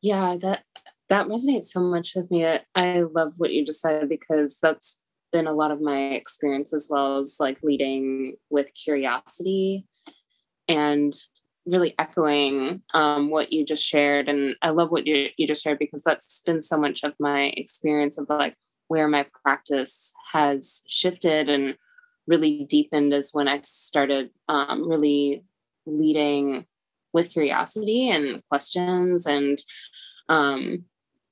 yeah that that resonates so much with me. I love what you just said because that's been a lot of my experience as well as like leading with curiosity and really echoing um, what you just shared. And I love what you, you just shared because that's been so much of my experience of like where my practice has shifted and really deepened is when I started um, really leading with curiosity and questions and um,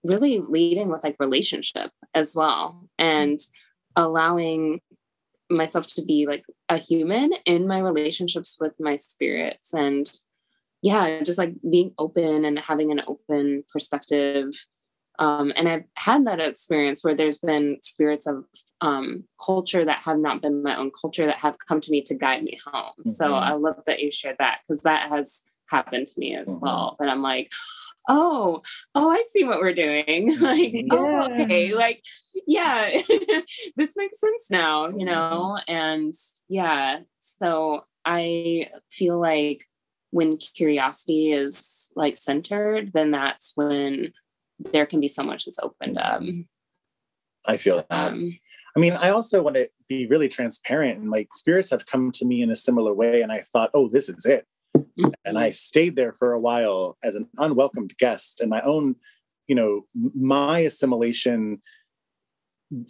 really leading with like relationship as well and allowing myself to be like a human in my relationships with my spirits and yeah just like being open and having an open perspective um, and i've had that experience where there's been spirits of um, culture that have not been my own culture that have come to me to guide me home mm-hmm. so i love that you shared that because that has happened to me as mm-hmm. well that i'm like oh, oh, I see what we're doing. like, yeah. oh, okay. Like, yeah, this makes sense now, you know? And yeah, so I feel like when curiosity is like centered, then that's when there can be so much that's opened up. I feel that. Um, I mean, I also want to be really transparent and like spirits have come to me in a similar way. And I thought, oh, this is it Mm-hmm. and I stayed there for a while as an unwelcomed guest. And my own, you know, my assimilation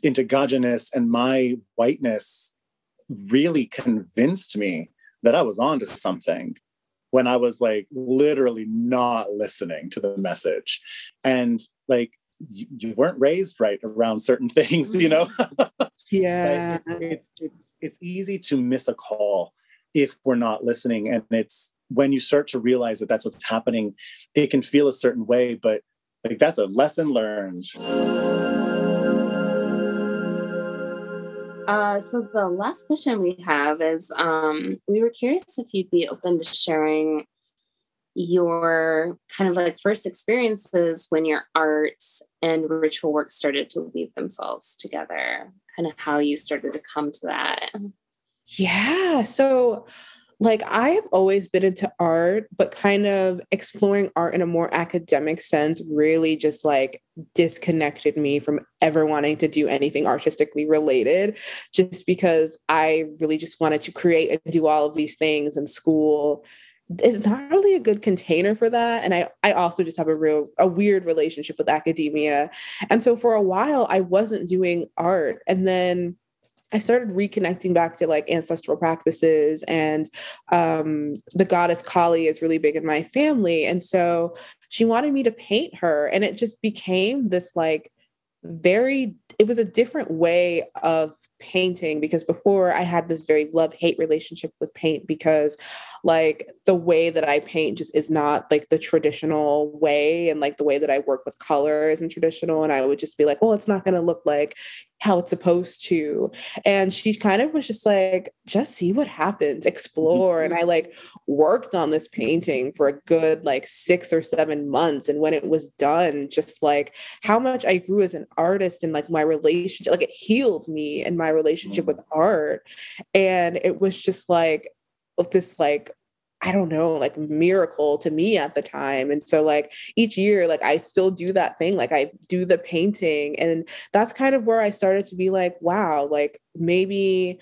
into Gajaness and my whiteness really convinced me that I was onto something when I was like literally not listening to the message. And like you, you weren't raised right around certain things, you know? yeah. it's, it's, it's it's easy to miss a call if we're not listening. And it's when you start to realize that that's what's happening, it can feel a certain way, but like that's a lesson learned. Uh, so the last question we have is um, we were curious if you'd be open to sharing your kind of like first experiences when your art and ritual work started to weave themselves together kind of how you started to come to that yeah so like I have always been into art, but kind of exploring art in a more academic sense really just like disconnected me from ever wanting to do anything artistically related, just because I really just wanted to create and do all of these things in school. Is not really a good container for that and i i also just have a real a weird relationship with academia. And so for a while i wasn't doing art and then I started reconnecting back to like ancestral practices and um, the goddess Kali is really big in my family. And so she wanted me to paint her. And it just became this like very it was a different way of painting because before I had this very love hate relationship with paint because like the way that I paint just is not like the traditional way and like the way that I work with color isn't traditional and I would just be like well it's not going to look like how it's supposed to. And she kind of was just like just see what happens. Explore. And I like worked on this painting for a good like 6 or 7 months and when it was done just like how much I grew as an artist and like my relationship like it healed me and my relationship with art. And it was just like this like I don't know, like miracle to me at the time. And so like each year, like I still do that thing. Like I do the painting. And that's kind of where I started to be like, wow, like maybe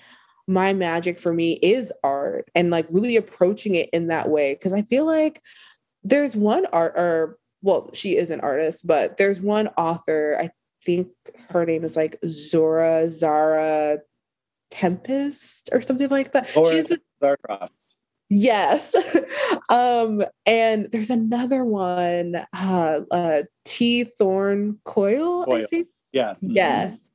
my magic for me is art and like really approaching it in that way. Cause I feel like there's one art or well, she is an artist, but there's one author, I think her name is like Zora Zara Tempest or something like that. Or She's a, Zarkov. Yes. um, and there's another one, uh, uh T Thorn Coyle. I think. Yeah. Mhm. Yes.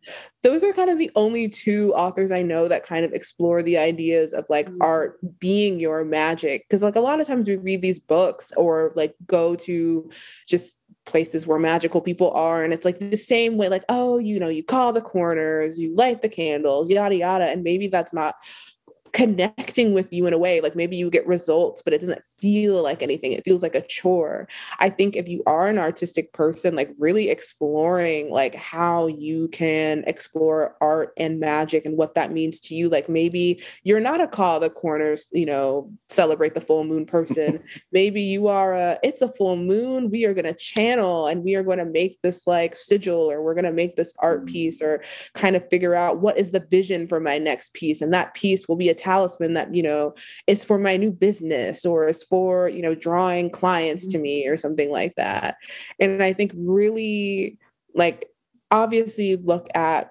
Those are kind of the only two authors I know that kind of explore the ideas of like Mm. art being your magic. Cause like a lot of times we read these books or like go to just places where magical people are. And it's like the same way, like, oh, you know, you call the corners, you light the candles, yada, yada. And maybe that's not connecting with you in a way like maybe you get results but it doesn't feel like anything. It feels like a chore. I think if you are an artistic person like really exploring like how you can explore art and magic and what that means to you like maybe you're not a call the corners you know celebrate the full moon person. Maybe you are a it's a full moon. We are going to channel and we are going to make this like sigil or we're going to make this art mm. piece or kind of figure out what is the vision for my next piece. And that piece will be a talisman that you know is for my new business or is for you know drawing clients to me or something like that. And i think really like obviously look at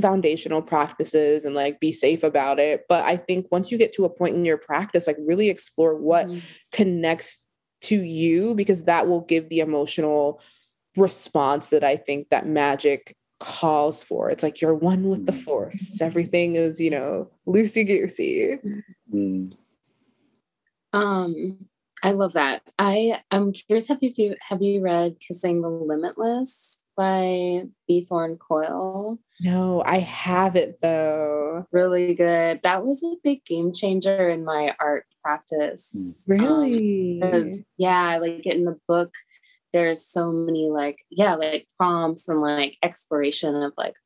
foundational practices and like be safe about it. But i think once you get to a point in your practice like really explore what Mhm. connects to you because that will give the emotional response that I think that magic calls for. It's like you're one with the force. Everything is, you know, loosey goosey. Mm. Um, I love that. I I'm curious. Have you have you read "Kissing the Limitless" by T. Thorn Coyle? No, I have it though. Really good. That was a big game changer in my art practice. Um, Really? because yeah, I like it in the book, there's so many like yeah, like prompts and like exploration of like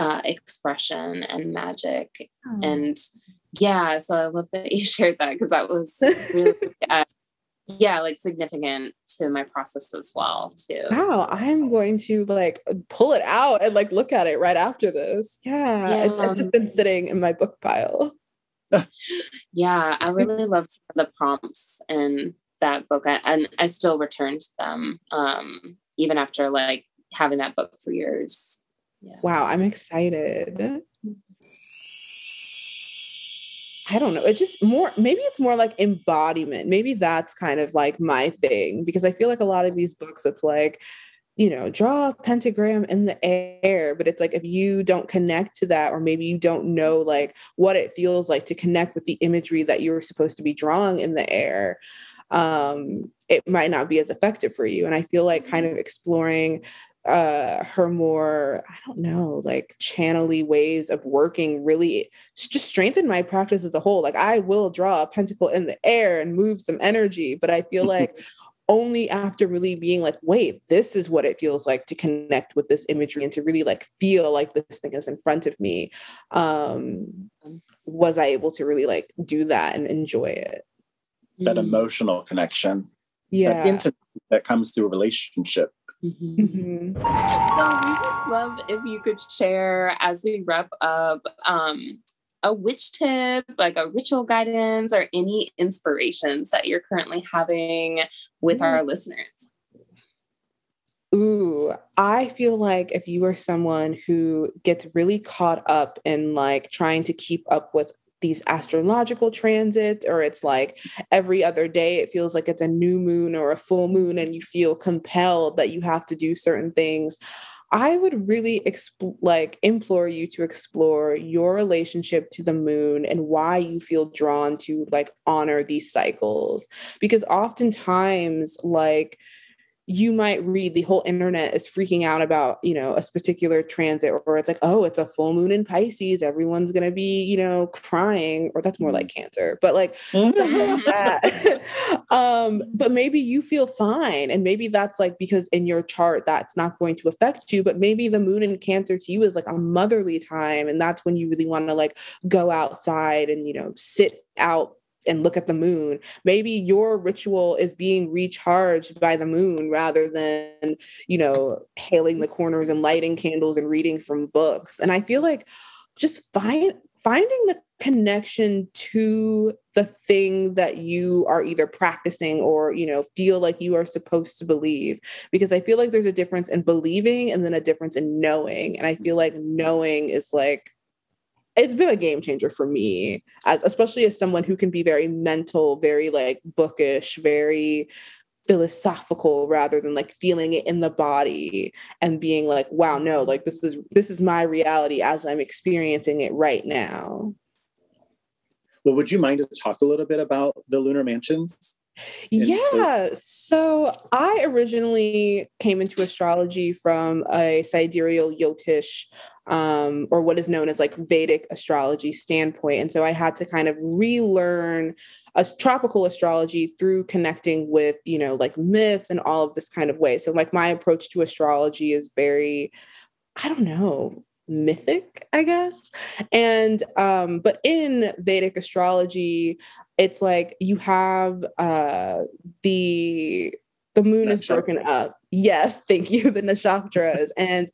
uh, expression and magic Oh. and yeah so i love that you shared that because that was really uh, yeah like significant to my process as well too Wow, I'm going to like pull it out and like look at it right after this. Yeah, It's, it's just been sitting in my book pile. yeah i really loved the prompts in that book I, and i still return to them um even after like having that book for years yeah Wow, I'm excited. I don't know. It's just more, maybe it's more like embodiment. Maybe that's kind of like my thing because I feel like a lot of these books, it's like, you know, draw a pentagram in the air. But it's like if you don't connect to that, or maybe you don't know like what it feels like to connect with the imagery that you were supposed to be drawing in the air, um, it might not be as effective for you. And I feel like kind of exploring uh her more i don't know like channely ways of working really just strengthened my practice as a whole. Like i will draw a pentacle in the air and move some energy but i feel like only after really being like wait this is what it feels like to connect with this imagery and to really like feel like this thing is in front of me um was i able to really like do that and enjoy it That Mhm. emotional connection, yeah that intimacy that comes through a relationship. Mhm. Mhm. So we would love if you could share as we wrap up um, a witch tip, like a ritual guidance, or any inspirations that you're currently having with our listeners. Ooh, I feel like if you are someone who gets really caught up in like trying to keep up with these astrological transits, or it's like every other day it feels like it's a new moon or a full moon, and you feel compelled that you have to do certain things. I would really exp- like implore you to explore your relationship to the moon and why you feel drawn to like honor these cycles because oftentimes like you might read the whole internet is freaking out about you know a particular transit or it's like oh it's a full moon in pisces everyone's gonna be you know crying or that's more like mm-hmm. cancer but like like that um but maybe you feel fine and maybe that's like because in your chart that's not going to affect you but maybe the moon in cancer to you is like a motherly time and that's when you really want to like go outside and you know sit out and look at the moon. Maybe your ritual is being recharged by the moon rather than, you know, hailing the corners and lighting candles and reading from books. And I feel like just find finding the connection to the thing that you are either practicing or you know feel like you are supposed to believe because i feel like there's a difference in believing and then a difference in knowing and i feel like knowing is like it's been a game changer for me as especially as someone who can be very mental very like bookish very philosophical rather than like feeling it in the body and being like wow no like this is this is my reality as i'm experiencing it right now. Well would you mind to talk a little bit about the lunar mansions yeah. So I originally came into astrology from a sidereal Jyotish um, or what is known as like Vedic astrology standpoint. And so I had to kind of relearn a tropical astrology through connecting with, you know, like myth and all of this kind of way. So like my approach to astrology is very, I don't know, mythic i guess. And um but in vedic astrology it's like you have uh the the moon That's is broken up Yes, thank you, the nakshatras. and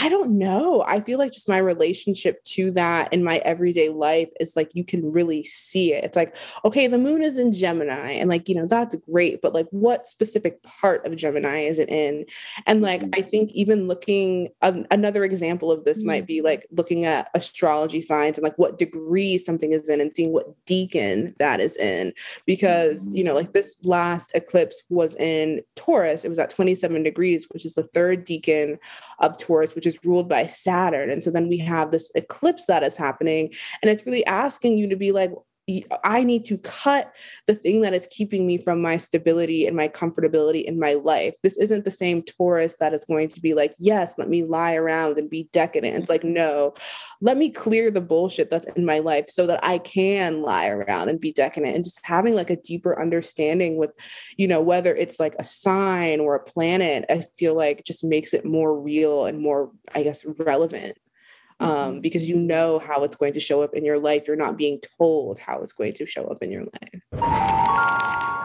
I don't know. I feel like just my relationship to that in my everyday life is like you can really see it. It's like, okay, the moon is in Gemini, and like, you know, that's great, but like, what specific part of Gemini is it in? And like, I mm-hmm. think even looking, um, another example of this might be like looking at astrology signs and like what degree something is in and seeing what decan that is in. Because, you know, like this last eclipse was in Taurus, it was at 27 degrees, which is the third decan of Taurus, which is ruled by Saturn. And so then we have this eclipse that is happening. And it's really asking you to be like, I need to cut the thing that is keeping me from my stability and my comfortability in my life. This isn't the same Taurus that is going to be like, yes, let me lie around and be decadent. It's like, mm-hmm. no, let me clear the bullshit that's in my life so that I can lie around and be decadent and just having like a deeper understanding with, you know, whether it's like a sign or a planet, I feel like just makes it more real and more, I guess, relevant um, mm-hmm. because you know how it's going to show up in your life. You're not being told how it's going to show up in your life.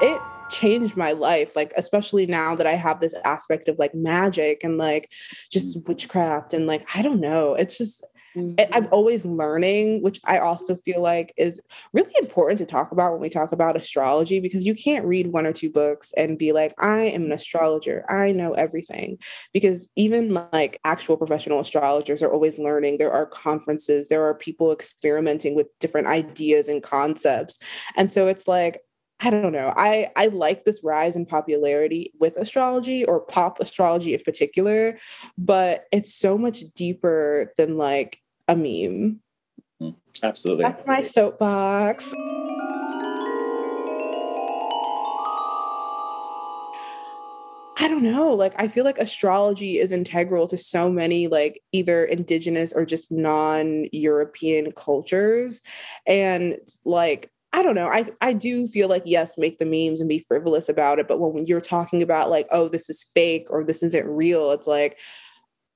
It changed my life, like, especially now that I have this aspect of like magic and like just mm. witchcraft and like, I don't know. It's just, Mm-hmm. I'm always learning, which I also feel like is really important to talk about when we talk about astrology, because you can't read one or two books and be like, I am an astrologer. I know everything. Because even like actual professional astrologers are always learning. There are conferences, there are people experimenting with different ideas and concepts. And so it's like, I don't know. I I like this rise in popularity with astrology or pop astrology in particular, but it's so much deeper than like a meme. Mm, absolutely. That's my soapbox. I don't know. Like, I feel like astrology is integral to so many, like, either indigenous or just non European cultures. And, like, I don't know. I, I do feel like, yes, make the memes and be frivolous about it. But when you're talking about, like, oh, this is fake or this isn't real, it's like,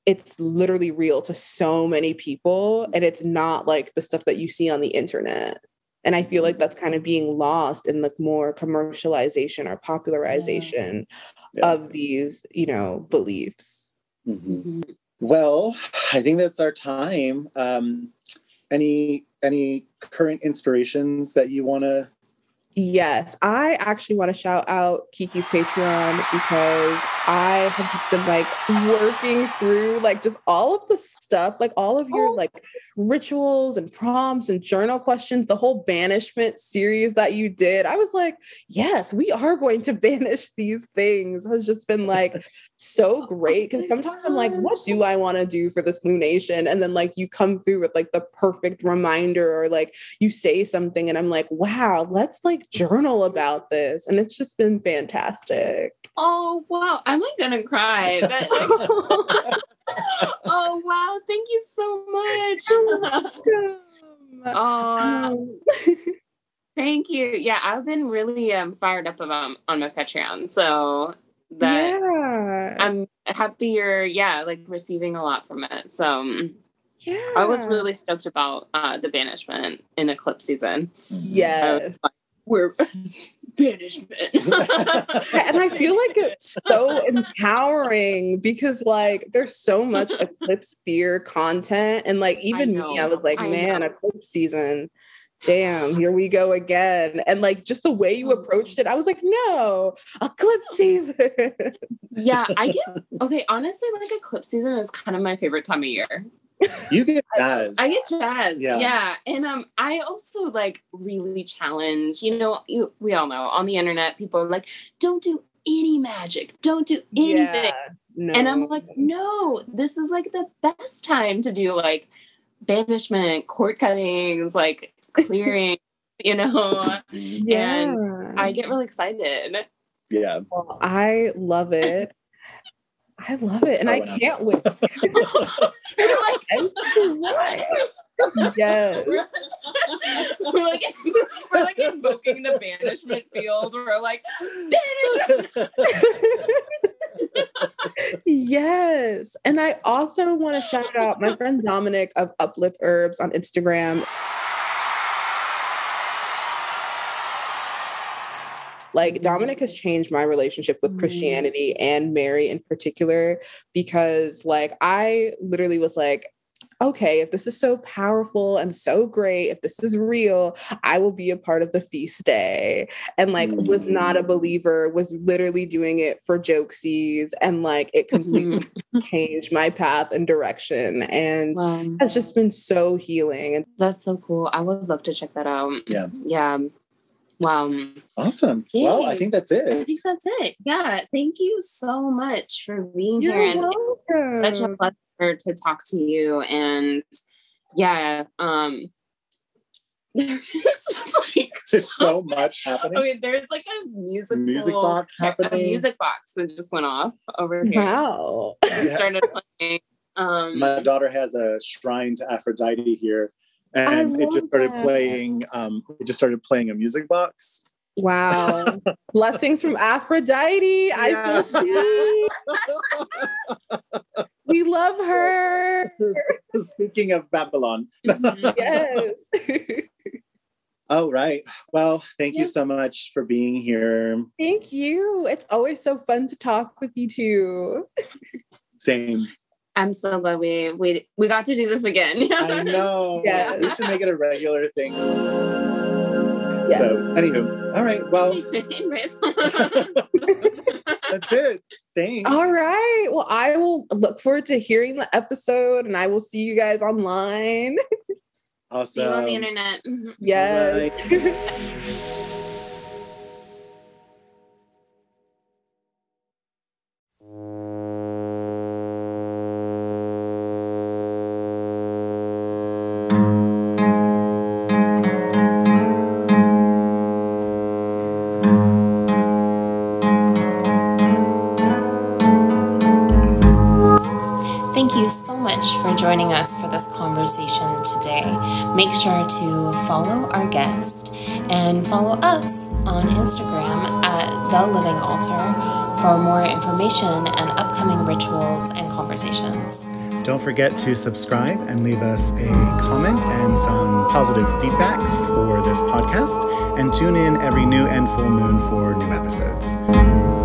it's literally real to so many people and it's not like the stuff that you see on the internet and i feel like that's kind of being lost in the more commercialization or popularization yeah. Yeah. of these you know beliefs mm-hmm. mm-hmm. well i think that's our time um any any current inspirations that you want to Yes, I actually want to shout out Kiki's Patreon because I have just been like working through like just all of the stuff, like all of your oh. like rituals and prompts and journal questions, the whole banishment series that you did. I was like, yes, we are going to banish these things. Has just been like so great because sometimes I'm like, what do I want to do for this lunation? And then like you come through with like the perfect reminder or like you say something and I'm like, wow, let's like journal about this. And it's just been fantastic. Oh wow, I'm like gonna cry. That, like, oh wow, thank you so much. oh, thank you. Yeah, I've been really um fired up about on my Patreon. So that yeah. I'm happier, yeah, like receiving a lot from it. So um, yeah. I was really stoked about uh, the banishment in eclipse season. Yes. Like, we're banishment. and I feel like it's so empowering because like there's so much eclipse fear content. And like even I me, I was like, I man, know. eclipse season damn, here we go again. And like just the way you approached it, I was like, no, eclipse season. yeah, I get okay. Honestly, like eclipse season is kind of my favorite time of year. You get jazz. I, I get jazz. Yeah. yeah. And um I also like really challenge, you know, you, we all know on the internet, people are like, don't do any magic, don't do anything. Yeah, no. And I'm like, no, this is like the best time to do like banishment, cord cuttings, like clearing, you know? Yeah. And I get really excited. Yeah. Well, I love it. I love it. And oh, I can't wait. yes. We're, we're, like we're like invoking the banishment field. We're like banishment. yes. And I also want to shout out my friend Dominic of Uplift Herbs on Instagram. Like Dominic has changed my relationship with mm. Christianity and Mary in particular because like I literally was like okay, if this is so powerful and so great, if this is real, I will be a part of the feast day. And like mm-hmm. was not a mm. believer, was literally doing it for jokesies and like it completely changed my path and direction and wow. has just been so healing. And that's so cool. I would love to check that out. Yeah. Yeah. Wow. Awesome. Yay. Well, I think that's it. I think that's it. Yeah. Thank you so much for being You're here. Welcome. And such a pleasure to talk to you. And yeah, um there's just like there's so much happening. Okay, there's like a music music box happening. A music box that just went off over here. Wow. Just started playing. Um, My daughter has a shrine to Aphrodite here and it just started that. playing um it just started playing a music box. Wow. Blessings from aphrodite. I feel we love her. Speaking of Babalon. Mm-hmm. yes. All right. Well thank yes. you so much for being here. Thank you. It's always so fun to talk with you too same I'm so glad we we we got to do this again. I know. Yeah. We should make it a regular thing. Yeah. So, anywho, all right. Well, that's it. Thanks. All right. Well, I will look forward to hearing the episode, and I will see you guys online. Awesome. See you on the internet. Mm-hmm. Yes. Joining us for this conversation today. Make sure to follow our guest and follow us on Instagram at The Living Altar for more information and upcoming rituals and conversations. Don't forget to subscribe and leave us a comment and some positive feedback for this podcast. And tune in every new and full moon for new episodes.